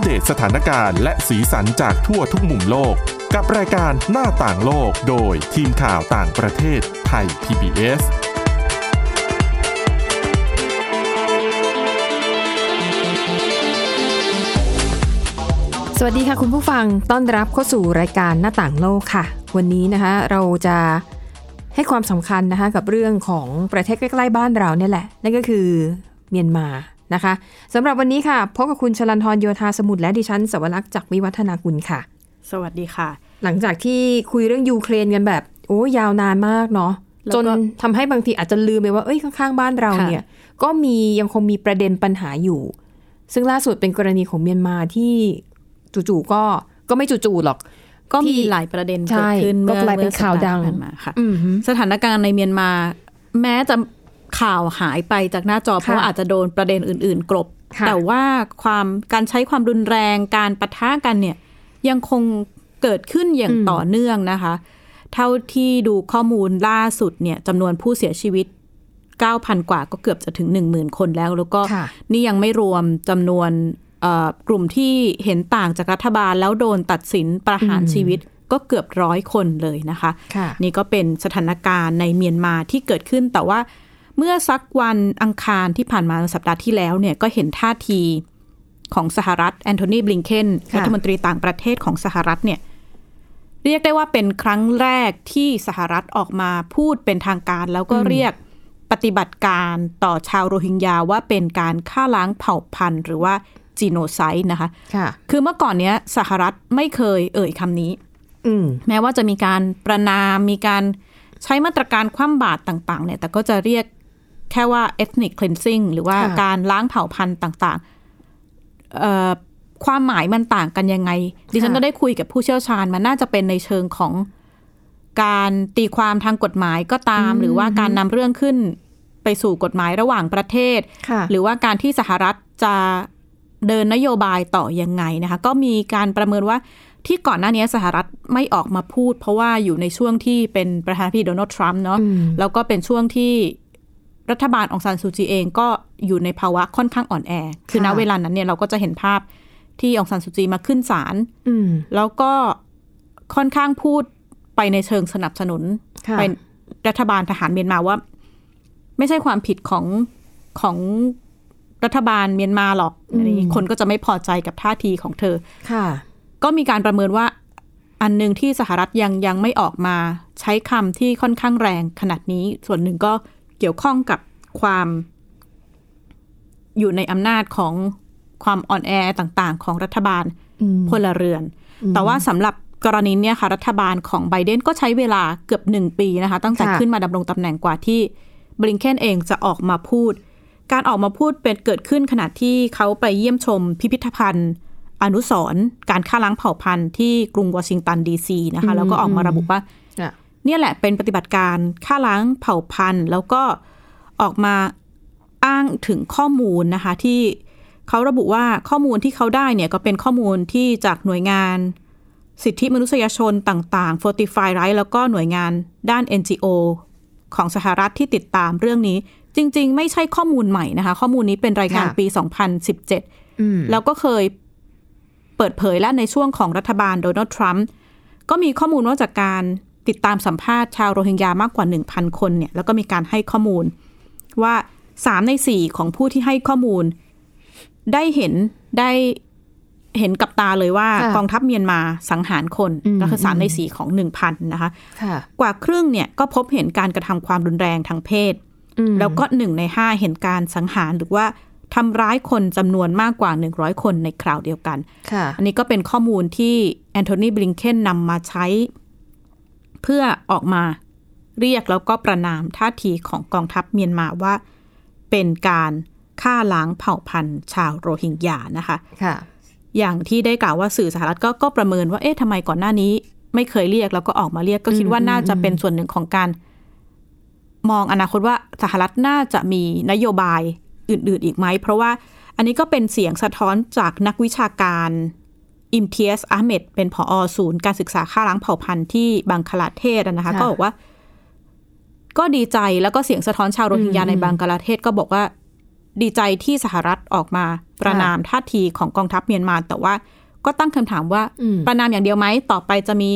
ปเดตสถานการณ์และสีสันจากทั่วทุกมุมโลก กับรายการหน้าต่างโลกโดยทีมข่าวต่างประเทศไทย PBS สวัสดีค่ะคุณผู้ฟังต้อนรับเข้าสู่รายการหน้าต่างโลกค่ะ วันนี้นะคะเราจะให้ความสำคัญนะคะกับเรื่องของประเทศใกล้ๆบ้านเราเนี่ยแหละ นั่นก็คือเมียนมา นะคะสำหรับวันนี้ค่ะ พบกับคุณชลันทรโยธาสมุทรและดิฉันสวรักษ์จากวิวัฒนากุลค่ะ สวัสดีค่ะ หลังจากที่คุยเรื่องยูเครนกันแบบ โอ้ยาวนานมากเนาะแล้วจก็นทำให้บางทีอาจจะลืมไปว่าเอ้ยข้างๆบ้านเราค่ะเนี่ย ก็มียังคงมีประเด็นปัญหาอยู่ ซึ่งล่าสุดเป็นกรณีของเมียนมาที่จู่ๆก็ก็ไม่จู่ๆหรอก ก็มีที่หลายประเด็นใช่เกิดขึ้นก็เมื่อกลายเป็นมื่อข่าวดังสัปห์ที่ผ่นมาค่ะอืมฮึสถานการณ์ในเมียนมา แม้จะ ข่าวหายไปจากหน้าจอเพราะว่าอาจจะโดนประเด็นอื่น ๆ กลบค่ะแต่ว่าความการใช้ความรุนแรงการปะทะกันเนี่ยยังคงเกิดขึ้นอย่างต่อเนื่องนะคะ เท่าที่ดูข้อมูลล่าสุดเนี่ยจำนวนผู้เสียชีวิต 9,000 กว่าก็เกือบจะถึง 10,000 คนแล้ว แล้วก็ค่ะนี่ยังไม่รวมจำนวนเอ่อกลุ่มที่เห็นต่างจากรัฐบาลแล้วโดนตัดสินประหารชีวิตก็เกือบร้อยคนเลยนะคะค่ะนี่ก็เป็นสถานการณ์ในเมียนมาที่เกิดขึ้นแต่ว่า เมื่อสักวันอังคารที่ผ่านมาสัปดาห์ที่แล้วเนี่ยก็เห็นท่าทีของสหรัฐแอนโทนีบลิงเคนค่ะรัฐมนตรีต่างประเทศของสหรัฐเนี่ยเรียกได้ว่าเป็นครั้งแรกที่สหรัฐออกมาพูดเป็นทางการ แล้วก็เรียกปฏิบัติการต่อชาวโรฮิงญาว่าเป็นการฆ่าล้างเผ่าพันธุ์ หรือว่าจีโนไซด์นะคะค่ะคือเมื่อก่อนเนี้ยสหรัฐไม่เคยเอ่ยคำนี้อืมแม้ว่าจะมีการประนามมีการใช้มาตรการคว่ำบาตรต่าง ๆ เนี่ย แต่ก็จะเรียก แค่ว่า ethnic cleansing หรือว่าค่ะการล้างเผ่าพันธุ์ต่างๆเอ่อความหมายมันต่างกันยังไง ดิฉันก็ได้คุยกับผู้เชี่ยวชาญ มันน่าจะเป็นในเชิงของการตีความทางกฎหมายก็ตาม หรือว่าการนำเรื่องขึ้นไปสู่กฎหมายระหว่างประเทศค่ะหรือว่าการที่สหรัฐจะเดินนโยบายต่อยังไงนะคะ ก็มีการประเมินว่าที่ก่อนหน้านี้สหรัฐไม่ออกมาพูด เพราะว่าอยู่ในช่วงที่เป็นประธานาธิบดีโดนัลด์ทรัมป์เนาะอืมแล้วก็เป็นช่วงที่ รัฐบาลองซานซูจีเองก็อยู่ในภาวะค่อนข้างอ่อนแอ คือณค่ะเวลานั้นเนี่ยเราก็จะเห็นภาพที่องซานซูจีมาขึ้นศาลอืมแล้วก็ค่อนข้างพูดไปในเชิงสนับสนุนค่ะเป็นรัฐบาลทหารเมียนมาว่า ไม่ใช่ความผิดของของรัฐบาลเมียนมาหรอกอันนี้คนก็จะไม่พอใจกับท่าทีของเธอ ค่ะ ก็มีการประเมินว่าอันหนึ่งที่สหรัฐยังยังไม่ออกมาใช้คำที่ค่อนข้างแรงขนาดนี้ ส่วนหนึ่งก็ เกี่ยวข้องกับความอยู่ในอำนาจของความอ่อนแอต่างๆ ของรัฐบาลอืมพลเรือน แต่ว่าสำหรับกรณีเนี้ยค่ะ รัฐบาลของไบเดนก็ใช้เวลาเกือบหนึ่งปีนะคะ ตั้งแต่ค่ะขึ้นมาดำรงตำแหน่งกว่าที่บริงเคนเองจะออกมาพูด การออกมาพูดเป็นเกิดขึ้นขณะที่เขาไปเยี่ยมชมพิพิธภัณฑ์ อนุสรณ์การฆ่าล้างเผ่าพันธุ์ที่กรุงวอชิงตันดีซีนะคะ แล้วก็ออกมาระบุว่าค่ะ เนี่ยแหละเป็นปฏิบัติการฆ่าล้างเผ่าพันธุ์ แล้วก็ออกมาอ้างถึงข้อมูลนะคะที่เขาระบุว่าข้อมูลที่เขาได้เนี่ยก็เป็นข้อมูลที่จากหน่วยงาน สิทธิมนุษยชนต่างๆ Fortify Right แล้วก็หน่วยงานด้าน NGO ของสหรัฐที่ติดตามเรื่องนี้ จริง ๆ ไม่ใช่ข้อมูลใหม่นะคะ ข้อมูลนี้เป็นรายงานค่ะปี 2017อืมแล้วก็เคยเปิดเผยและในช่วงของรัฐบาลโดนัลด์ทรัมป์ก็มีข้อมูลว่าจากการ ติดตามสัมภาษณ์ชาวโรฮิงญามากกว่า 1,000 คนเนี่ยแล้วก็มีการให้ข้อมูล ว่า 3 ใน 4 ของผู้ที่ให้ข้อมูล ได้เห็นได้เห็นกับตาเลยว่าค่ะกองทัพเมียนมาสังหารคนอืมก็คือสามในสี่ของ1,000นะคะค่ะกว่าครึ่งเนี่ยก็พบเห็นการกระทำความรุนแรงทางเพศอืมแล้วก็หนึ่งในห้าเห็นการสังหารหรือว่าทำร้ายคนจำนวนมากกว่า100คนในคราวเดียวกันค่ะอันนี้ก็เป็นข้อมูลที่แอนโทนีบลิงเคนนำมาใช้ เพื่อออกมาเรียกแล้วก็ประนามท่าทีของกองทัพเมียนมาว่า เป็นการฆ่าล้างเผ่าพันธุ์ชาวโรฮิงญานะคะค่ะ อย่างที่ได้กล่าวว่าสื่อสหรัฐก็ก็ประเมินว่าเอ๊ะทำไมก่อนหน้านี้ ไม่เคยเรียกแล้วก็ออกมาเรียกก็คิดว่าอืมน่าจะเป็นส่วนหนึ่งของการ มองอนาคตว่าสหรัฐน่าจะมีนโยบายอื่น ๆ อีกไหมเพราะว่าอันนี้ก็เป็นเสียงสะท้อนจากนักวิชาการ อิมเทียสอาเมดเป็นผอศูนย์การศึกษาฆ่าล้างเผ่าพันธุ์ที่บังคลาเทศอะนะคะค่ะก็บอกว่า ก็ดีใจแล้วก็เสียงสะท้อนชาวโรฮิงญาอืมในบังกลาเทศก็บอกว่า ดีใจที่สหรัฐออกมาประณามท่าทีของกองทัพเมียนมา แต่ว่าก็ตั้งคำถามว่าอืมประณามอย่างเดียวไหมต่อไปจะมี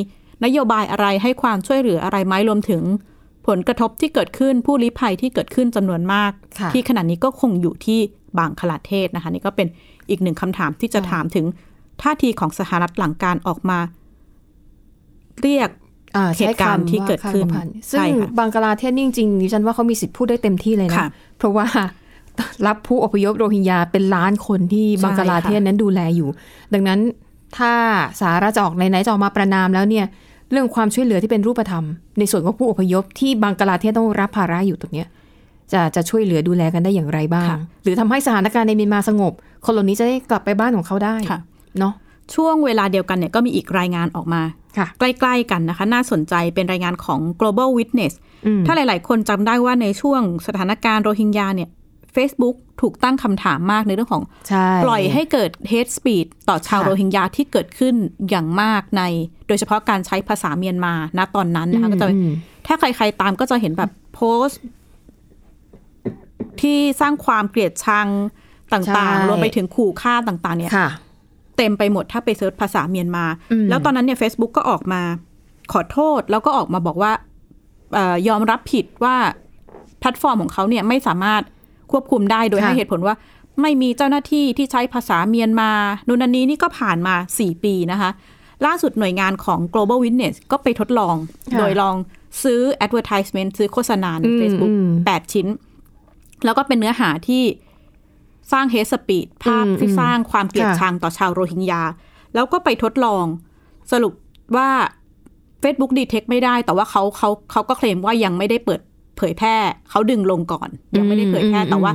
นโยบายอะไรให้ความช่วยเหลืออะไรไหมรวมถึงผลกระทบที่เกิดขึ้นผู้ลี้ภัยที่เกิดขึ้นจำนวนมากค่ะที่ขณะนี้ก็คงอยู่ที่บางคลาเทศนะคะ นี่ก็เป็นอีกหนึ่งคำถามที่จะค่ะถามถึง ท่าทีของสหรัฐหลังการออกมา เรียกอ่าเหตุการณ์ที่เกิดขึ้นใช่ค่ะซึ่ใช่งค่ะบังกลาเทศนี่จริงๆดิฉันว่าเขามีสิทธิ์พูดได้เต็มที่เลยนะค่ะเพราะว่ารับผู้อพยพโรฮิงญาเป็นล้านคนที่ใช่บังกลาเทศนั้นดูแลอยู่ ดังนั้นถ้าสหรัฐจะออกไหนๆจะออกมาประนามแล้วเนี่ย เรื่องความช่วยเหลือที่เป็นรูปธรรม ในส่วนของผู้อพยพที่บังกลาเทศต้องรับภาระอยู่ตรงเนี้ยจะจะช่วยเหลือดูแลกันได้อย่างไรบ้างค่ะหรือทำให้สถานการณ์ในเมียนมาสงบ คนเหล่านี้จะได้กลับไปบ้านของเขาได้ค่ะ เนาะช่วงเวลาเดียวกันเนี่ยก็มีอีกรายงานออกมาค่ะใกล้ๆกันนะคะ น่าสนใจเป็นรายงานของ global witness อืมถ้าหลาย ๆ คนจำได้ว่าในช่วงสถานการณ์โรฮิงญาเนี่ย Facebook ถูกตั้งคำถามมากในเรื่องของใช่ปล่อยให้เกิด hate speech ต่อชาวค่ะโรฮิงญาที่เกิดขึ้นอย่างมากใน โดยเฉพาะการใช้ภาษาเมียนมาณตอนนั้นนะคะก็จะอืมถ้าใคร ๆ ตามก็จะเห็นแบบโพสต์ ที่สร้างความเกลียดชังต่างใช่ๆรวมไปถึงขู่ฆ่าต่าง ๆ เนี่ยค่ะ เต็มไปหมดถ้าไป search ภาษาเมียนมาอืมแล้วตอนนั้นเนี่ย Facebook ก็ออกมาขอโทษแล้วก็ออกมาบอกว่าเออยอมรับผิดว่าแพลตฟอร์มของเขาเนี่ยไม่สามารถควบคุมได้โดยค่ะให้เหตุผลว่า ไม่มีเจ้าหน้าที่ที่ใช้ภาษาเมียนมานู่นนนนี้นี่ก็ผ่านมา 4 ปีนะคะ ล่าสุดหน่วยงานของ global witness ก็ไปทดลองค่ะโดยลองซื้อ advertisement ซื้อโฆษณาในอืม Facebook อืม8ชิ้น แล้วก็เป็นเนื้อหาที่ สร้างเฮสปีดภาพอืมที่อืมสร้างความเกลียดค่ะชังต่อชาวโรฮิงญา แล้วก็ไปทดลองสรุปว่า Facebook Detect ไม่ได้ แต่ว่าเขาเขาเขาก็เคลมว่ายังไม่ได้เปิดเผยแพร่ เขาดึงลงก่อน ยังไม่ได้เผยแพร่แต่ว่า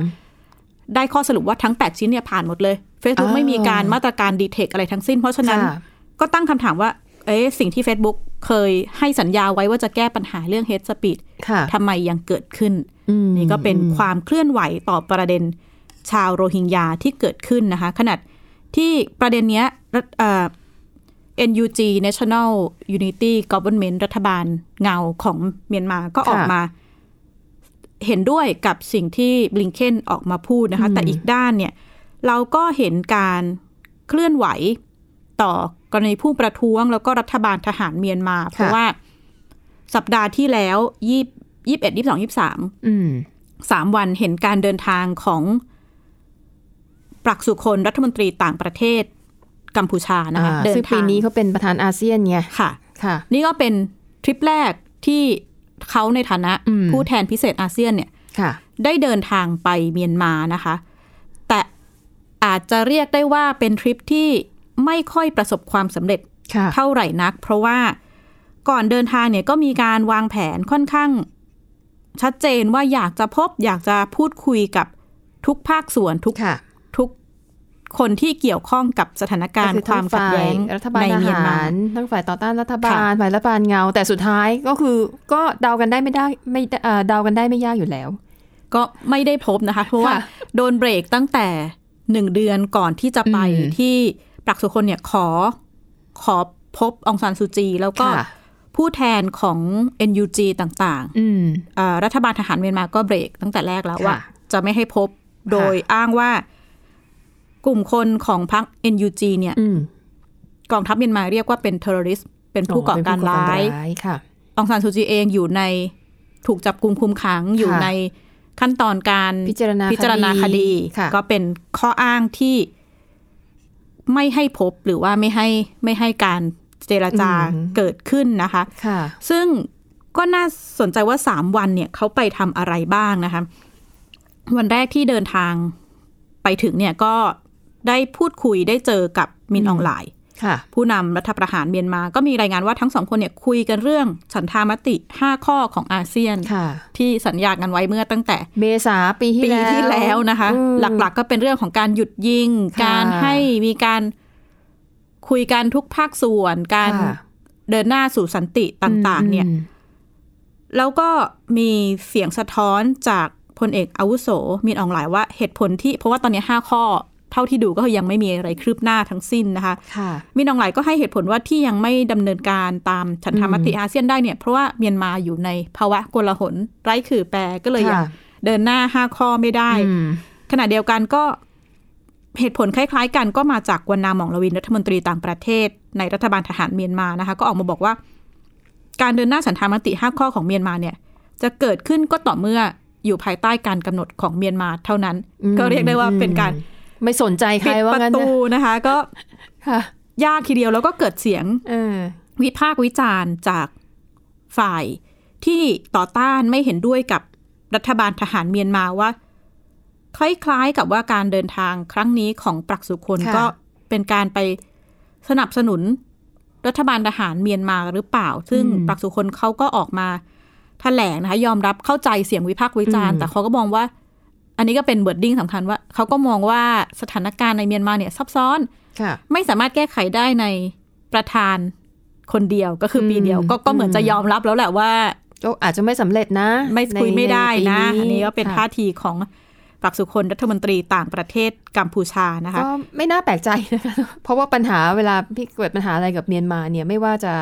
ได้ข้อสรุปว่าทั้ง 8 ชิ้นเนี่ยผ่านหมดเลย Facebook อ่าไม่มีการมาตรการ Detect อะไรทั้งสิ้น เพราะฉะนั้นค่ะก็ตั้งคำถามว่า เอ๊ะสิ่งที่ Facebook เคยให้สัญญาไว้ว่าจะแก้ปัญหาเรื่อง hate speech ค่ะทำไมยังเกิดขึ้นอืมนี่ก็เป็นความเคลื่อนไหวต่อประเด็น ชาวโรฮิงญาที่เกิดขึ้นนะคะ ขนาดที่ประเด็นเนี้ยรัฐเอ่อ NUG National Unity Government รัฐบาลเงาของเมียนมาก็ออกค่ะมา เห็นด้วยกับสิ่งที่บลิงเคนออกมาพูดนะคะอืมแต่อีกด้านเนี่ย เราก็เห็นการเคลื่อนไหวต่อกรณีผู้ประท้วงแล้วก็รัฐบาลทหารเมียนมา เพราะว่าสัปดาห์ที่แล้วยี่ยี่สิบเอ็ดยี่สิบสองยี่สิบสามอืมสามวันเห็นการเดินทางของ ปรักสุคนรัฐมนตรีต่างประเทศกัมพูชานะคะอ่าเดินซึ่งทาปีงนี้เขาเป็นประธานอาเซียนไงค่ะค่ะ นี่ก็เป็นทริปแรกที่เขาในฐานะอืมผู้แทนพิเศษอาเซียนเนี่ยค่ะได้เดินทางไปเมียนมานะคะ แต่อาจจะเรียกได้ว่าเป็นทริปที่ไม่ค่อยประสบความสำเร็จค่ะเท่าไหร่นัก เพราะว่าก่อนเดินทางเนี่ยก็มีการวางแผนค่อนข้าง ชัดเจนว่าอยากจะพบอยากจะพูดคุยกับทุกภาคส่วนทุก ค่ะทุกคนที่เกี่ยวข้องกับสถานการณ์ก็อความขัดแย้งทั้ฝ่ายรัฐบาลในทเมียนหามารทั้งฝ่ายต่อต้านรัฐบาลค่ะฝ่ายรัฐบาลเงา แต่สุดท้ายก็คือก็เดากันได้ไม่ได้ไม่เอ่อเดากันได้ไม่ยากอยู่แล้ว ก็ไม่ได้พบนะคะ เพราะว่าค่ะโดนเบรกตั้งแต่หนึ่งเดือนก่อนที่จะไปอืมที่ปรักสุคนเนี่ยขอขอพบองซานซูจี แล้วก็ค่ะผู้แทนของ NUG ต่างอืมๆเอ่อรัฐบาลทหารเมียนมาก็เบรกตั้งแต่แรกแล้วค่ะว่า จะไม่ให้พบโดยอ้างว่า กลุ่มคนของพรรค NUG เนี่ยอืมกองทัพเมียนมาเรียกว่าเป็นเทอร์ริสเป็นผู้ก่อการร้ายค่ะองซานซูจีเองอยู่ในถูกจับกุมคุมขังอยู่ในขั้นตอนการพิจารณาพิจารณาคดีค่ะก็เป็นข้ออ้างที่ไม่ให้พบหรือว่าไม่ให้ไม่ให้การเจรจาเกิดขึ้นนะคะค่ะซึ่งก็น่าสนใจว่าสามวันเนี่ยเขาไปทำอะไรบ้างนะคะ วันแรกที่เดินทางไปถึงเนี่ยก็ ได้พูดคุยได้เจอกับมินอองหลายค่ะผู้นำรัฐประหารเมียนมา ก็มีรายงานว่าทั้งสองคนเนี่ยคุยกันเรื่องฉันทามติ 5 ข้อของอาเซียนค่ะที่สัญญากันไว้เมื่อตั้งแต่เมษาปีที่ปีแล้วที่แล้วนะคะอืมหลักๆก็เป็นเรื่องของการหยุดยิงค่ะการให้มีการคุยกันทุกภาคส่วน การค่ะเดินหน้าสู่สันติต่างๆ เนี่ยอืมแล้วก็มีเสียงสะท้อนจากพลเอกอาวุโสมีนอองหลายว่าเหตุผลที่เพราะว่าตอนนี้ห้าข้อ เท่าที่ดูก็ยังไม่มีอะไรคืบหน้าทั้งสิ้นนะคะค่ะมีนองหลายก็ให้เหตุผลว่าที่ยังไม่ดำเนินการตามฉันทามติอาเซียนได้เนี่ย เพราะว่าเมียนมาอยู่ในภาวะโกลาหล ไร้ขื่อแปรก็เลยยังค่ะเดินหน้าห้าข้อไม่ได้อืมขณะเดียวกันก็เหตุผลคล้าย ๆ กันก็มาจากวันนาหมองลวินรัฐมนตรีต่างประเทศ ในรัฐบาลทหารเมียนมานะคะ ก็ออกมาบอกว่า การเดินหน้าฉันทามติห้าข้อของเมียนมาเนี่ย จะเกิดขึ้นก็ต่อเมื่ออยู่ภายใต้การกำหนดของเมียนมาเท่านั้นอืมก็เรียกได้ว่าเป็นการ ไม่สนใจใครปิดว่าประงั้นตูนะนะคะ ก็ค่ะยากทีเดียวแล้วก็เกิดเสียงเออวิพากษ์วิจารณ์จากฝ่ายที่ต่อต้านไม่เห็นด้วยกับรัฐบาลทหารเมียนมาว่า คล้ายๆกับว่าการเดินทางครั้งนี้ของปรักสุคนค่ะก็เป็นการไปสนับสนุนรัฐบาลทหารเมียนมาหรือเปล่า ซึ่งปรักสุคนเขาก็ออกมาแถลงนะคะ ยอมรับเข้าใจเสียงวิพากษ์วิจารณ์ แต่เขาก็มองว่า อันนี้ก็เป็นเบิร์ดดิ้งสำคัญว่าเขาก็มองว่าสถานการณ์ในเมียนมาเนี่ยซับซ้อนค่ะไม่สามารถแก้ไขได้ในประธานคนเดียวก็คือปีเดียวอืมก็ก็เหมือนอืมจะยอมรับแล้วแหละว่าก็อาจจะไม่สำเร็จนะ ไม่ในคุยไม่ได้ใปีนะอันนี้ก็เป็นค่ะท่าทีของปรักสุคนรัฐมนตรีต่างประเทศกัมพูชานะคะก็ไม่น่าแปลกใจนะคะเพราะว่าปัญหาเวลาพี่เกิดปัญหาอะไรกับเมียนมาเนี่ยไม่ว่าจะ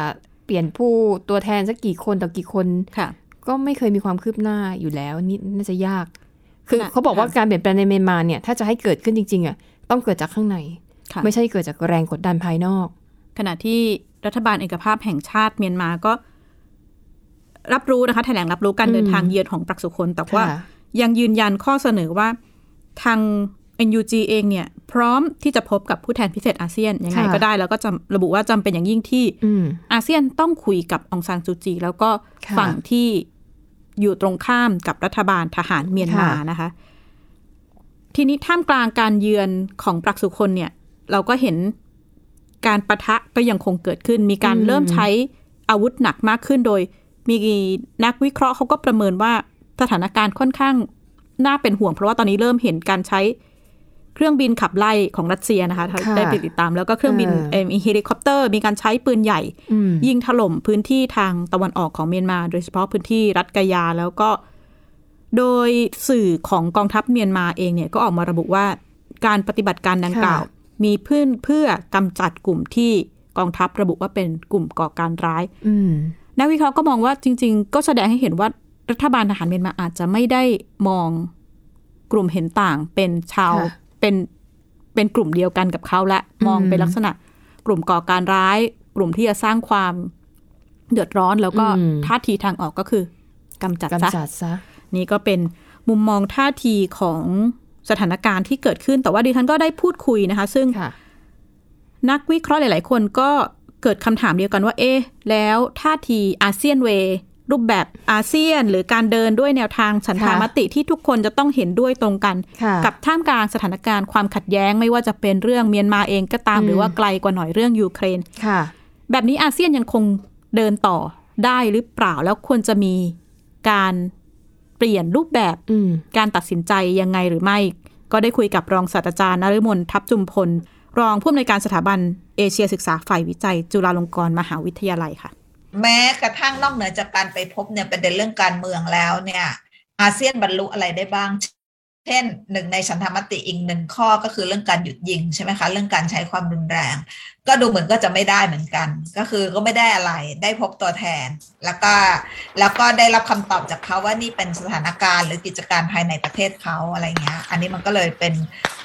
เปลี่ยนผู้ตัวแทนสักกี่คนต่อกี่คนค่ะ ก็ไม่เคยมีความคืบหน้าอยู่แล้วนี่น่าจะยาก คือค่ะเขาบอกว่าการเปลี่ยนแปลงในเมียนมาเนี่ยถ้าจะให้เกิดขึ้นจริงๆอะต้องเกิดจากข้างในค่ะไม่ใช่เกิดจากแรงกดดันภายนอก ขณะที่รัฐบาลเอกภาพแห่งชาติเมียนมาก็ รับรู้นะคะแถลงรับรู้การเดินทางเยือนของปรักสุคนแต่ว่าค่ะยังยืนยันข้อเสนอว่าทาง NUG เองเนี่ย พร้อมที่จะพบกับผู้แทนพิเศษอาเซียนยังไงค่ะก็ได้ แล้วก็จำระบุว่าจำเป็นอย่างยิ่งที่อืมอาเซียนต้องคุยกับองซานซูจี แล้วก็ค่ะฝั่งที่ อยู่ตรงข้ามกับรัฐบาลทหารเมียนมาค่ะนะคะ ทีนี้ท่ามกลางการเยือนของปรักสุคนเนี่ย เราก็เห็นการประทะก็ยังคงเกิดขึ้น มีการเริ่มใช้อาวุธหนักมากขึ้นโดย มีนักวิเคราะห์เขาก็ประเมินว่าสถานการณ์ค่อนข้างน่าเป็นห่วง เพราะว่าตอนนี้เริ่มเห็นการใช้ เครื่องบินขับไล่ของรัสเซียนะคะค่ะได้ไปติดตามแล้วก็เครื่องบินเออเอ่อมีเฮลิคอปเตอร์ มีการใช้ปืนใหญ่อืมยิงถล่มพื้นที่ทางตะวันออกของเมียนมา โดยเฉพาะพื้นที่รัฐกะยาแล้วก็ โดยสื่อของกองทัพเมียนมาเองเนี่ยก็ออกมาระบุว่าการปฏิบัติการดังกล่าวค่ะมีเพื่อเพื่อกำจัดกลุ่มที่กองทัพระบุว่าเป็นกลุ่มก่อการร้ายอืมนักวิเคราะห์ก็มองว่าจริง ๆ ก็แสดงให้เห็นว่ารัฐบาลทหารเมียนมาอาจจะไม่ได้มองกลุ่มเห็นต่างเป็นชาวค่ะ เป็นเป็นกลุ่มเดียวกันกับเขาและมองอืมเป็นลักษณะ กลุ่มก่อการร้าย กลุ่มที่จะสร้างความเดือดร้อนแล้วก็อืมท่าทีทางออกก็คือกำจัดซะกำจัดซะนี่ก็เป็นมุมมองท่าทีของสถานการณ์ที่เกิดขึ้น แต่ว่าดิฉันก็ได้พูดคุยนะคะ ซึ่งค่ะนักวิเคราะห์หลาย ๆ คนก็เกิดคำถามเดียวกันว่า เอ๊ะ แล้วท่าทีอาเซียนเวย์ รูปแบบอาเซียน หรือการเดินด้วยแนวทางฉันทามติที่ทุกคนจะต้องเห็นด้วยตรงกันค่ะกับท่ามกลางสถานการณ์ความขัดแย้งไม่ว่าจะเป็นเรื่องเมียนมาเองก็ตามอืมหรือว่าไกลกว่าหน่อยเรื่องยูเครนค่ะแบบนี้อาเซียนยังคงเดินต่อได้หรือเปล่าแล้วควรจะมีการเปลี่ยนรูปแบบอืมการตัดสินใจยังไงหรือไม่ ก็ได้คุยกับรองศาสตราจารย์นฤมลทัพจุมพล รองผู้อำนวยการสถาบันเอเชียศึกษาฝ่ายวิจัย จุฬาลงกรณ์มหาวิทยาลัยค่ะ แม้กระทั่งนอกเหนือจากการไปพบเนี่ยประเด็นเรื่องการเมืองแล้วเนี่ย อาเซียนบรรลุอะไรได้บ้าง เช่นหนึ่งในฉันทามติอีกหนึ่งข้อก็คือเรื่องการหยุดยิงใช่ไหมคะ เรื่องการใช้ความรุนแรง ก็ดูเหมือนก็จะไม่ได้เหมือนกัน ก็คือก็ไม่ได้อะไรได้พบตัวแทน แล้วก็แล้วก็ได้รับคำตอบจากเขาว่านี่เป็นสถานการณ์หรือกิจการภายในประเทศเขาอะไรเงี้ย อันนี้มันก็เลยเป็น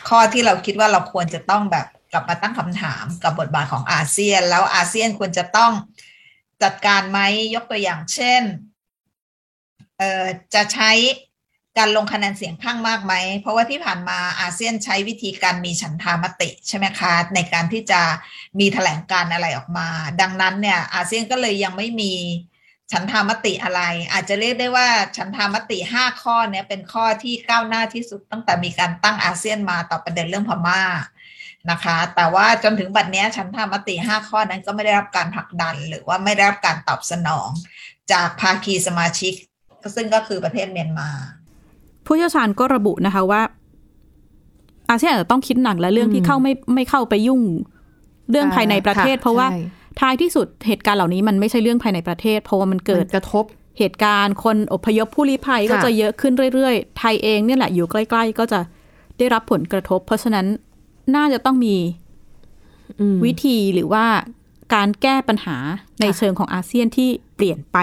ข้อที่เราคิดว่าเราควรจะต้องแบบกลับมาตั้งคำถามกับบทบาทของอาเซียน แล้วอาเซียนควรจะต้อง จัดการไหมยกตัวอย่างเช่นเอ่อจะใช้การลงคะแนนเสียงข้างมากไหม เพราะว่าที่ผ่านมาอาเซียนใช้วิธีการมีฉันทามติใช่ไหมคะ ในการที่จะมีแถลงการอะไรออกมา ดังนั้นเนี่ยอาเซียนก็เลยยังไม่มีฉันทามติอะไร อาจจะเรียกได้ว่าฉันทามติห้าข้อเนี้ยเป็นข้อที่ก้าวหน้าที่สุดตั้งแต่มีการตั้งอาเซียนมาต่อประเด็นเรื่องพม่า นะคะ แต่ว่าจนถึงบัดเนี้ยฉันทามติห้าข้อนั้นก็ไม่ได้รับการผลักดัน หรือว่าไม่ได้รับการตอบสนอง จากภาคีสมาชิก ซึ่งก็คือประเทศเมียนมา ผู้เชี่ยวชาญก็ระบุนะคะว่า อาเซียนอาจจะต้องคิดหนักและเรื่องที่เข้าไม่ไม่เข้าไปยุ่งเรื่องภายในประเทศค่ะเพราะว่าใช่ท้ายที่สุดเหตุการณ์เหล่านี้มันไม่ใช่เรื่องภายในประเทศ เพราะว่ามันเกิดมันกระทบเหตุการณ์คนอพยพผู้ลี้ภัยค่ะก็จะเยอะขึ้นเรื่อยๆ ไทยเองเนี่ยแหละอยู่ใกล้ ๆ ก็จะได้รับผลกระทบ เพราะฉะนั้น น่าจะต้องมีอืมวิธีหรือว่าการแก้ปัญหาในค่ะเชิงของอาเซียนที่เปลี่ยนไป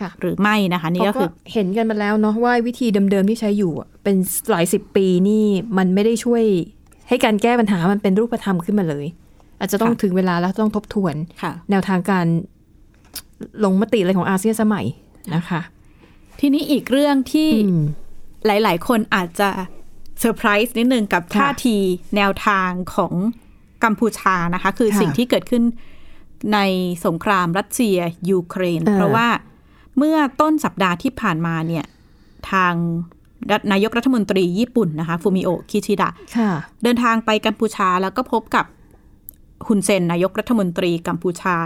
ค่ะหรือไม่นะคะนี่ก็คือเขาเห็นกันมาแล้วเนาะว่าวิธีเดิมๆที่ใช้อยู่อะเป็นหลายสิบปีนี่มันไม่ได้ช่วยให้การแก้ปัญหามันเป็นรูปธรรมขึ้นมาเลย อาจจะต้องค่ะถึงเวลาแล้วต้องทบทวนค่ะแนวทางการลงมติอะไรของอาเซียนสมัยนะคะ ทีนี้อีกเรื่องที่อืมหลาย ๆ คนอาจจะเซอร์ไพรส์นิดนึงกับค่ะท่าทีแนวทางของกัมพูชานะคะ คือค่ะสิ่งที่เกิดขึ้นในสงครามรัสเซียยูเครนเออเพราะว่าเมื่อต้นสัปดาห์ที่ผ่านมาเนี่ย ทางรัฐนายกรัฐมนตรีญี่ปุ่นนะคะฟูมิโอคิชิดะค่ะเดินทางไปกัมพูชาแล้วก็พบกับฮุนเซนนายกรัฐมนตรีกัมพูชา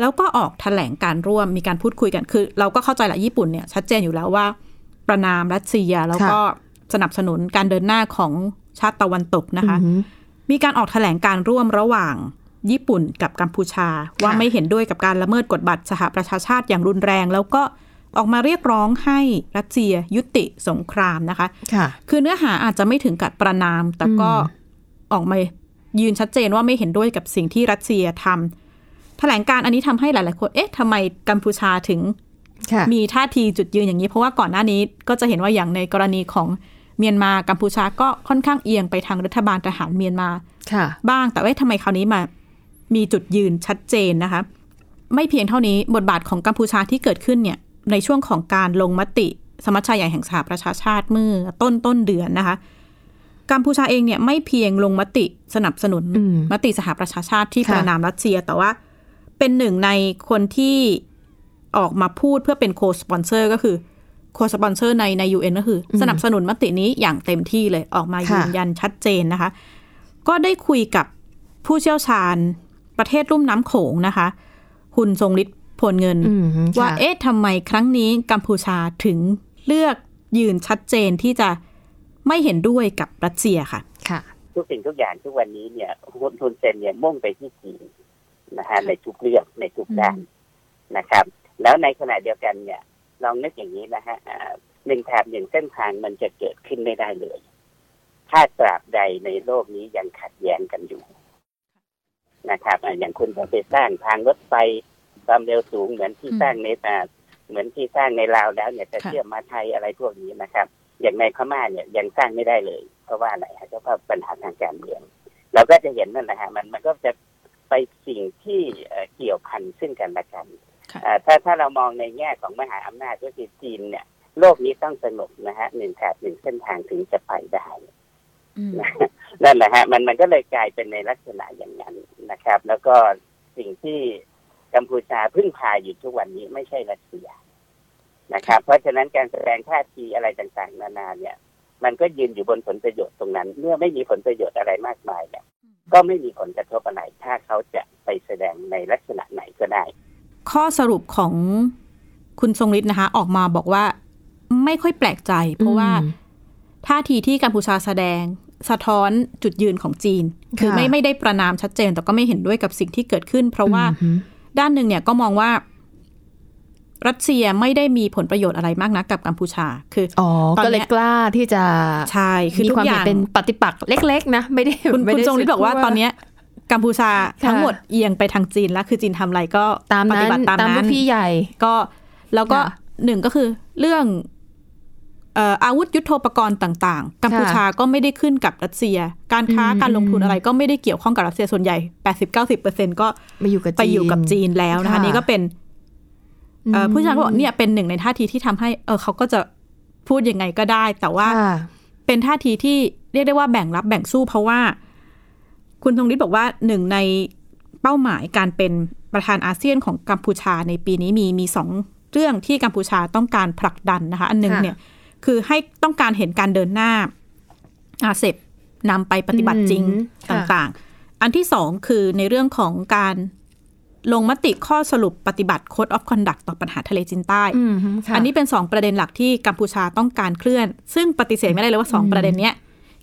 แล้วก็ออกแถลงการร่วมมีการพูดคุยกันคือ เราก็เข้าใจแหละญี่ปุ่นเนี่ยชัดเจนอยู่แล้วว่า ประณามรัสเซียแล้วก็ สนับสนุนการเดินหน้าของชาติตะวันตกนะคะอือหือมีการออกแถลงการร่วมระหว่างญี่ปุ่นกับกัมพูชา ว่าไม่เห็นด้วยกับการละเมิดกฎบัตรสหประชาชาติอย่างรุนแรง แล้วก็ออกมาเรียกร้องให้รัสเซียยุติสงครามนะคะค่ะคือเนื้อหาอาจจะไม่ถึงกับประนาม แต่ก็อืมออกมายืนชัดเจนว่าไม่เห็นด้วยกับสิ่งที่รัสเซียทำแถลงการอันนี้ทำให้หลาย ๆ คน เอ๊ะทำไมกัมพูชาถึงค่ะมีท่าทีจุดยืนอย่างนี้ เพราะว่าก่อนหน้านี้ก็จะเห็นว่าอย่างในกรณีของ เมียนมากัมพูชาก็ค่อนข้างเอียงไปทางรัฐบาลทหารเมียนมาค่ะบ้างแต่ว่าทำไมคราวนี้มา มีจุดยืนชัดเจนนะคะ ไม่เพียงเท่านี้บทบาทของกัมพูชาที่เกิดขึ้นเนี่ยในช่วงของการลงมติ สมัชชาใหญ่แห่งสหประชาชาติเมื่อต้นต้นเดือนนะคะกัมพูชาเองเนี่ยไม่เพียงลงมติสนับสนุนอืมมติสหประชาชาติที่ค่ะประณามรัสเซีย แต่ว่าเป็นหนึ่งในคนที่ออกมาพูดเพื่อเป็น co-sponsor ก็คือ co-sponsor ในในยูเอ็นก็คืออสนับสนุนมตินี้อย่างเต็มที่เลยออกมายืนยันชัดเจนนะคะ ก็ได้คุยกับผู้เชี่ยวชาญประเทศรุ่มน้ำโขงนะคะ คุณทรงฤทธิ์พลเงินอืมค่ะว่าเอ๊ะทำไมครั้งนี้กัมพูชาถึงเลือกยืนชัดเจนที่จะไม่เห็นด้วยกับรัสเซียค่ะ ค่ะ ทุกสิ่งทุกอย่างทุกวันนี้เนี่ยคุณทุนเซนเนี่ยมุ่งไปที่จีนนะฮะในทุกเรื่องในทุกด้านนะครับ แล้วในขณะเดียวกันเนี่ย ลองนึกอย่างนี้นะฮะอ่าหนึ่งแถบหนึ่งเส้นทางมันจะเกิดขึ้นไม่ได้เลย ถ้าตราบใดในโลกนี้ยังขัดแย้งกันอยู่นะครับอ่าอย่างคุณจะไปสร้างทางรถไฟความเร็วสูงเหมือนที่อืมสร้างในอ่าเหมือนที่สร้างในลาวแล้วเนี่ยจะค่ะเชื่อมมาไทยอะไรพวกนี้นะครับ อย่างในพม่าเนี่ยยังสร้างไม่ได้เลย เพราะว่าอะไรฮะเพราะว่าปัญหาทางการเมือง เราก็จะเห็นนั่นแหละฮะมันมันก็จะไปสิ่งที่เอ่อเกี่ยวพันซึ่งกันและกันค่ะอ่า ถ้าถ้าเรามองในแง่ของมหาอำนาจก็คือจีนเนี่ย โลกนี้ต้องสงบนะฮะหนึ่งแถบหนึ่งเส้นทางถึงจะไปได้นั่นแหละฮะ มันมันก็เลยกลายเป็นในลักษณะอย่างนั้นนะครับ แล้วก็สิ่งที่กัมพูชาพึ่งพาอยู่ทุกวันนี้ไม่ใช่รัสเซียนะครับ เพราะฉะนั้นการแสดงท่าทีอะไรต่างๆ นานาเนี่ย มันก็ยืนอยู่บนผลประโยชน์ตรงนั้น เมื่อไม่มีผลประโยชน์อะไรมากมายเนี่ยก็ไม่มีผลกระทบอะไรถ้าเขาจะไปแสดงในลักษณะไหนก็ได้ ข้อสรุปของคุณทรงฤทธิ์นะคะ ออกมาบอกว่าไม่ค่อยแปลกใจ เพราะว่าอืมท่าทีที่กัมพูชาแสดงสะท้อนจุดยืนของจีน คือค่ะไม่ไม่ได้ประนามชัดเจน แต่ก็ไม่เห็นด้วยกับสิ่งที่เกิดขึ้น เพราะว่าอืมด้านหนึ่งเนี่ยก็มองว่ารัสเซียไม่ได้มีผลประโยชน์อะไรมากนักกับกัมพูชา คืออ๋อตอนเนี้ยก็เลยกล้าที่จะใช่คือมีทุกความอเห็นย่างเป็นปฏิปักษ์เล็ก ๆ นะ ไม่ได้คุณไม่คุณได้ทรงฤทธิ์บอกว่าพูดตอนเนี้ย กัมพูชาทั้งหมดเอียงไปทางจีนแล้ว คือจีนทำอะไรก็ตามปนั้ฏินบัติตามตามลูนั้กนพี่ใหญ่ก็แล้วก็ค่ะหนึ่งก็คือเรื่องเอ่ออาวุธยุโทโธปกรณ์ต่าง ๆ กัมพูชาก็ไม่ได้ขึ้นกับรัสเซีย การค้าอืมการลงทุนอะไรก็ไม่ได้เกี่ยวข้องกับรัสเซียส่วนใหญ่ 80-90%ก็มาอยู่กับจีนไปอยู่กับจีนแล้วนะคะค่ะนี่ก็เป็นเอ่อผู้ชายก็บอกเนี่ยเป็นหนึ่งในท่าทีที่ทำให้เออเขาก็จะพูดยังไงก็ได้ แต่ว่าค่ะเป็นท่าทีที่เรียกได้ว่าแบ่งรับแบ่งสู้เพราะว่า คุณธงฤทธิ์บอกว่าหนึ่งในเป้าหมายการเป็นประธานอาเซียนของกัมพูชาในปีนี้มีมีสองเรื่องที่กัมพูชาต้องการผลักดันนะคะ อันหนึ่งค่ะเนี่ยคือให้ต้องการเห็นการเดินหน้าอาเซบนำไปปฏิบัติจริงอืมตค่ะ่างๆ อันที่สองคือในเรื่องของการลงมติข้อสรุปปฏิบัติ Code of Conduct ต่อปัญหาทะเลจีนใต้อืมค่ะอันนี้เป็นสองประเด็นหลักที่กัมพูชาต้องการเคลื่อน ซึ่งปฏิเสธไม่ได้เลยว่าสองประเด็นเนี้ย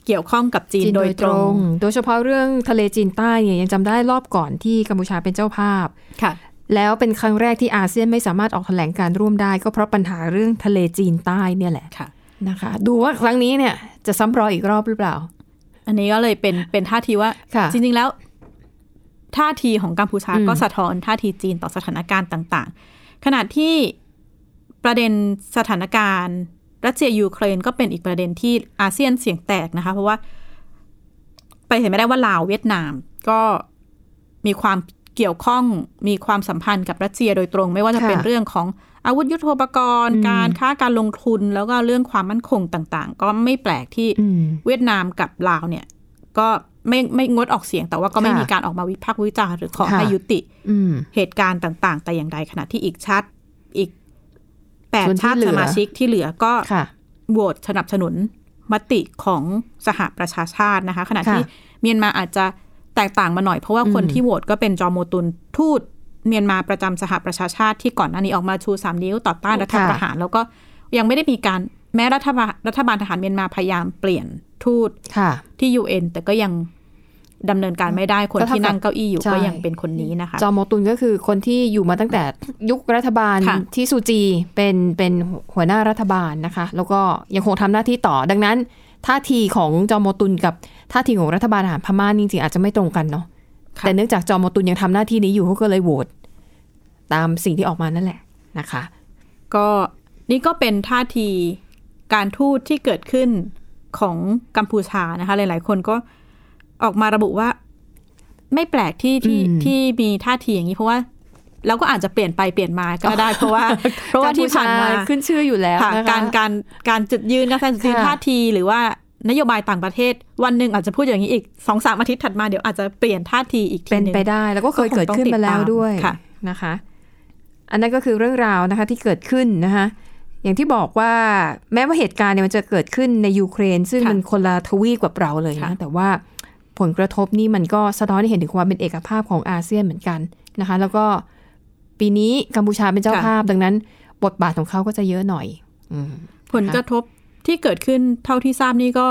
เกี่ยวข้องกับจีนโดยตรง โดยเฉพาะเรื่องทะเลจีนใต้เนี่ยยังจำได้รอบก่อนที่กัมพูชาเป็นเจ้าภาพค่ะ แล้วเป็นครั้งแรกที่อาเซียนไม่สามารถออกแถลงการร่วมได้ ก็เพราะปัญหาเรื่องทะเลจีนใต้เนี่ยแหละค่ะนะคะ ดูว่าครั้งนี้เนี่ยจะซ้ำรอยอีกรอบหรือเปล่า อันนี้ก็เลยเป็นเป็นท่าทีว่าค่ะจริงๆแล้วท่าทีของกัมพูชาอืมก็สะท้อนท่าทีจีนต่อสถานการณ์ต่าง ๆ ขณะที่ประเด็นสถานการณ์ รัสเซียยูเครนก็เป็นอีกประเด็นที่อาเซียนเสียงแตกนะคะ เพราะว่า ปฏิเสธไม่ได้ว่าลาวเวียดนามก็มีความเกี่ยวข้องมีความสัมพันธ์กับรัสเซียโดยตรง ไม่ว่าจะเป็นค่ะเรื่องของอาวุธยุโทโธปกรณ์อืมการค้าการลงทุนแล้วก็เรื่องความมั่นคงต่าง ๆ ก็ไม่แปลกที่อืมเวียดนามกับลาวเนี่ย ก็ไม่ไม่งดออกเสียง แต่ว่าก็ไม่ค่ะมีการออกมาวิพากษ์วิจารณ์หรือขอค่ะให้ยุติอืมเหตุการณ์ต่าง ๆ แต่อย่างใดขณะที่อีกชาติอีก แปดส่วนที่ชาติเหลืสอมาชิกที่เหลือก็ค่ะโหวตสนับสนุนมติของสหประชาชาตินะคะ ขณะค่ะที่เมียนมาอาจจะแตกต่างมาหน่อย เพราะว่าคนอืมที่โหวตก็เป็นจอมโมตุนทูตเมียนมาประจำสหประชาชาติที่ก่อนหน้านี้ออกมาชูสามนิ้วต่อต้านรัฐประหาร แล้วก็ยังไม่ได้มีการแม้รัฐบาลรัฐบาลทหารเมียนมาพยายามเปลี่ยนทูตค่ะที่ UN แต่ก็ยัง ดำเนินการไม่ได้คนก็เท่าที่นั่งกับเก้าอี้อยู่ใช่ก็ยังเป็นคนนี้นะคะ จอมโมตุนก็คือคนที่อยู่มาตั้งแต่ยุครัฐบาลค่ะที่ซูจีเป็นเป็นหัวหน้ารัฐบาลนะคะ แล้วก็ยังคงทำหน้าที่ต่อ ดังนั้นท่าทีของจอมโมตุนกับท่าทีของรัฐบาลทหารพม่านี่จริงๆอาจจะไม่ตรงกันเนาะค่ะแต่เนื่องจากจอมโมตุนยังทำหน้าที่นี้อยู่เขาก็เลยโหวตตามสิ่งที่ออกมานั่นแหละนะคะ ก็นี่ก็เป็นท่าทีการทูตที่เกิดขึ้นของกัมพูชานะคะ หลาย ๆ คนก็ ออกมาระบุว่า ไม่แปลกที่ที่อืมที่มีท่าทีอย่างนี้เพราะว่าเราก็อาจจะเปลี่ยนไปเปลี่ยนมาก็ได้ เพราะว่าเพราะว่าที่ผ่านมากัมพูชขึ้นชื่ออยู่แล้วค่ะนะคะการการการจุดยืนการแสดงจุดยืนค่ะท่าทีหรือว่านโยบายต่างประเทศ วันหนึ่งอาจจะพูดอย่างนี้อีกสองสามอาทิตย์ถัดมาเดี๋ยวอาจจะเปลี่ยนท่าทีอีกทีเป็นหนึ่งไปได้ แล้วก็เคยเกิดขึ้นมาแล้วด้วยค่ะนะคะ อันนั้นก็คือเรื่องราวนะคะที่เกิดขึ้นนะคะอย่างที่บอกว่าแม้ว่าเหตุการณ์เนี่ยมันจะเกิดขึ้นในยูเครน ซึ่งค่ะมันคนละทวีปกับเราเลยค่ะนะแต่ว่า ผลกระทบนี่มันก็สะท้อนให้เห็นถึงความเป็นเอกภาพของอาเซียนเหมือนกันนะคะ แล้วก็ปีนี้กัมพูชาเป็นเจ้าภาพ ดังนั้น บทบาทของเขาก็จะเยอะหน่อยอืมผลกระทบที่เกิดขึ้นเท่าที่ทราบนี่ก็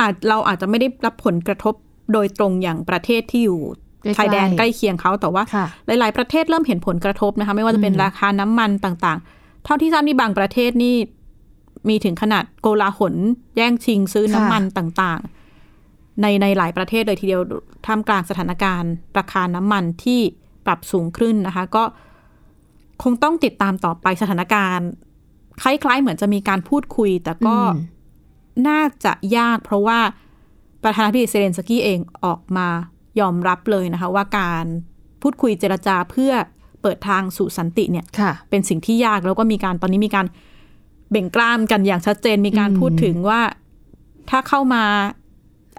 อาจเราอาจจะไม่ได้รับผลกระทบโดยตรงอย่างประเทศที่อยู่ใกล้ๆชายแดนใกล้เคียงเขาแต่ว่าค่ะหลาย ๆ ประเทศเริ่มเห็นผลกระทบนะคะ ไม่ว่าจะเป็นอืมราคาน้ำมันต่าง ๆ เท่าที่ทราบนี่บางประเทศนี่มีถึงขนาดโกลาหลแย่งชิงซื้อน้ำมันต่าง ๆ ในในหลายประเทศเลยทีเดียวท่ามกลางสถานการณ์ราคาน้ำมันที่ปรับสูงขึ้นนะคะ ก็คงต้องติดตามต่อไปสถานการณ์ คล้าย ๆ เหมือนจะมีการพูดคุย แต่ก็อืมน่าจะยากเพราะว่าประธานาธิบดีเซเลนสกี้เองออกมายอมรับเลยนะคะ ว่าการพูดคุยเจรจาเพื่อเปิดทางสู่สันติเนี่ยค่ะเป็นสิ่งที่ยากแล้วก็มีการตอนนี้มีการเบ่งกล้ามกันอย่างชัดเจนมีการอืมพูดถึงว่าถ้าเข้ามา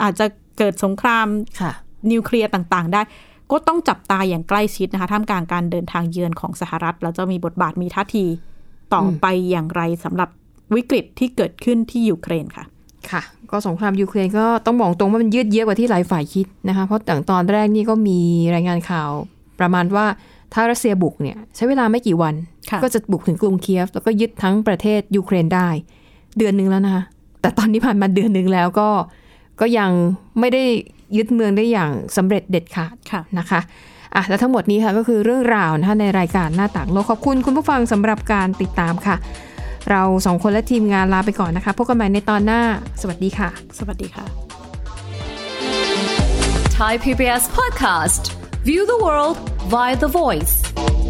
อาจจะเกิดสงครามค่ะนิวเคลียร์ต่างๆ ได้ ก็ต้องจับตาอย่างใกล้ชิดนะคะท่ามกลางการเดินทางเยือนของสหรัฐ แล้วจะมีบทบาทมีท่าทีต่ออมไปอย่างไรสำหรับวิกฤตที่เกิดขึ้นที่ยูเครนค่ะค่ะ ก็สงครามยูเครนก็ต้องบอกตรงว่ามันยืดเยื้อกว่าที่หลายฝ่ายคิดนะคะเพราะอย่างตอนแรกนี่ก็มีรายงานข่าวประมาณว่าถ้ารัสเซียบุกเนี่ยใช้เวลาไม่กี่วันค่ะก็จะบุกถึงกรุงเคียฟ แล้วก็ยึดทั้งประเทศยูเครนได้ เดือนหนึ่งแล้วนะคะแต่ตอนนี้ผ่านมาเดือนหนึ่งแล้วก็ ก็ยังไม่ได้ยึดเมืองได้อย่างสำเร็จเด็ดขาดค่ะนะคะอะและทั้งหมดนี้ค่ะก็คือเรื่องราวนะคะในรายการหน้าต่างโลกขอบคุณคุณผู้ฟังสำหรับการติดตามค่ะ เราสองคนและทีมงานลาไปก่อนนะคะพบกันใหม่ในตอนหน้า สวัสดีค่ะ สวัสดีค่ะ Thai PBS podcast. View the world via the voice.